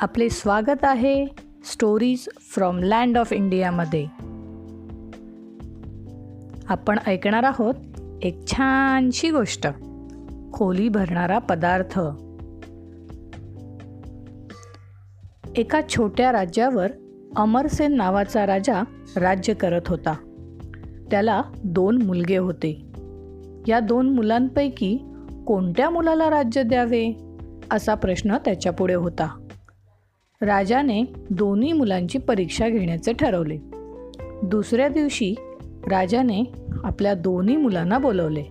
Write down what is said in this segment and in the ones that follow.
आपले स्वागत आहे स्टोरीज फ्रॉम लँड ऑफ इंडियामध्ये आपण ऐकणार आहोत एक छानशी गोष्ट खोली भरणारा पदार्थ. एका छोट्या राज्यावर अमरसेन नावाचा राजा राज्य करत होता. त्याला दोन मुलगे होते. या दोन मुलांपैकी कोणत्या मुलाला राज्य द्यावे? असा प्रश्न त्याच्यापुढे होता. राजाने दोन्ही मुलांची परीक्षा घेण्याचे ठरवले. दुसऱ्या दिवशी राजाने आपल्या दोन्ही मुलांना बोलवले.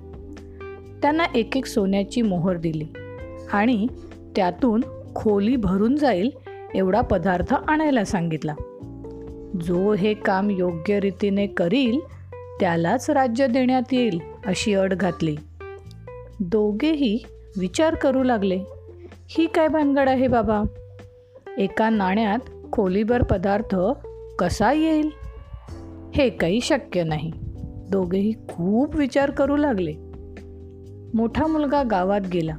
त्यांना एक एक सोन्याची मोहर दिली आणि त्यातून खोली भरून जाईल एवढा पदार्थ आणायला सांगितला. जो हे काम योग्य रीतीने करील त्यालाच राज्य देण्यात येईल अशी अट घातली. दोघेही विचार करू लागले. ही काय भानगड आहे बाबा? एका नाण्यात खोलीभर पदार्थ कसा येईल? हे काही शक्य नाही. दोघेही खूप विचार करू लागले. मोठा मुलगा गावात गेला.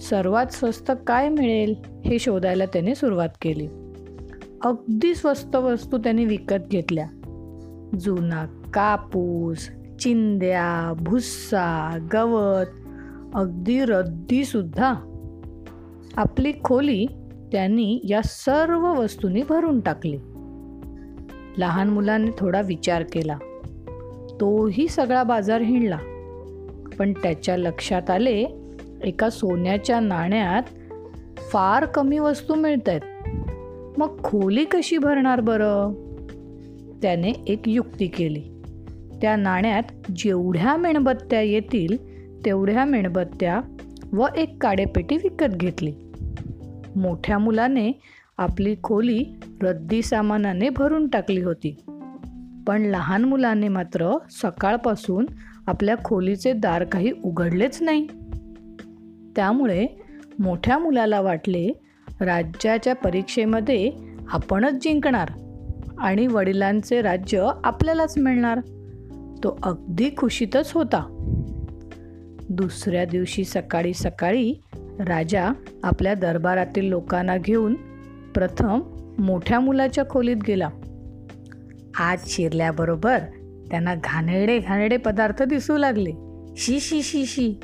सर्वात स्वस्त काय मिळेल हे शोधायला त्याने सुरुवात केली. अगदी स्वस्त वस्तू त्याने विकत घेतल्या. जुना कापूस चिंद्या भुस्सा गवत अगदी रद्दीसुद्धा. आपली खोली त्यांनी या सर्व वस्तूंनी भरून टाकली. लहान मुलाने थोडा विचार केला. तोही सगळा बाजार हिंडला. पण त्याच्या लक्षात आले एका सोन्याच्या नाण्यात फार कमी वस्तू मिळत आहेत मग खोली कशी भरणार बरं? त्याने एक युक्ती केली. त्या नाण्यात जेवढ्या मेणबत्त्या येतील तेवढ्या मेणबत्त्या व एक काडेपेटी विकत घेतली. मोठ्या मुलाने आपली खोली रद्दी सामानाने भरून टाकली होती. पण लहान मुलाने मात्र सकाळपासून आपल्या खोलीचे दार काही उघडलेच नाही. त्यामुळे मोठ्या मुलाला वाटले राज्याच्या परीक्षेमध्ये आपणच जिंकणार आणि वडिलांचे राज्य आपल्यालाच मिळणार. तो अगदी खुशीतच होता. दुसऱ्या दिवशी सकाळी सकाळी राजा आपल्या दरबारातील लोकांना घेऊन प्रथम मोठ्या मुलाच्या खोलीत गेला. आत शिरल्याबरोबर त्यांना घाणेरडे घाणेरडे पदार्थ दिसू लागले. शी शी शी शी.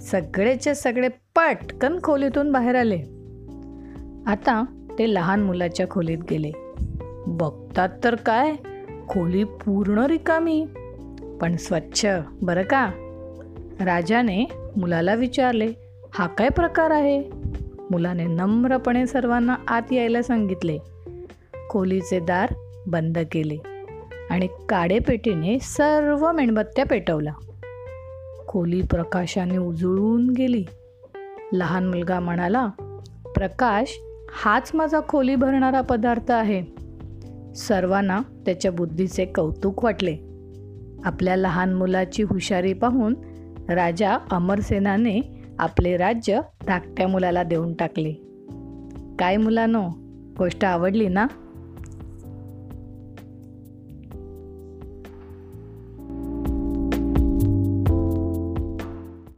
सगळेचे सगळे पटकन खोलीतून बाहेर आले. आता ते लहान मुलाच्या खोलीत गेले. बघतात तर काय? खोली पूर्ण रिकामी. पण स्वच्छ बरं का? राजाने मुलाला विचारले हा काय प्रकार आहे? मुलाने नम्रपणे सर्वांना आत यायला सांगितले. खोलीचे दार बंद केले आणि काडेपेटीने सर्व मेणबत्त्या पेटवला खोली प्रकाशाने उजळून गेली. लहान मुलगा म्हणाला प्रकाश हाच माझा खोली भरणारा पदार्थ आहे. सर्वांना त्याच्या बुद्धीचे कौतुक वाटले. आपल्या लहान मुलाची हुशारी पाहून राजा अमरसेनाने आपले राज्य धाकट्या मुलाला देऊन टाकले. काय मुलानो गोष्ट आवडली ना?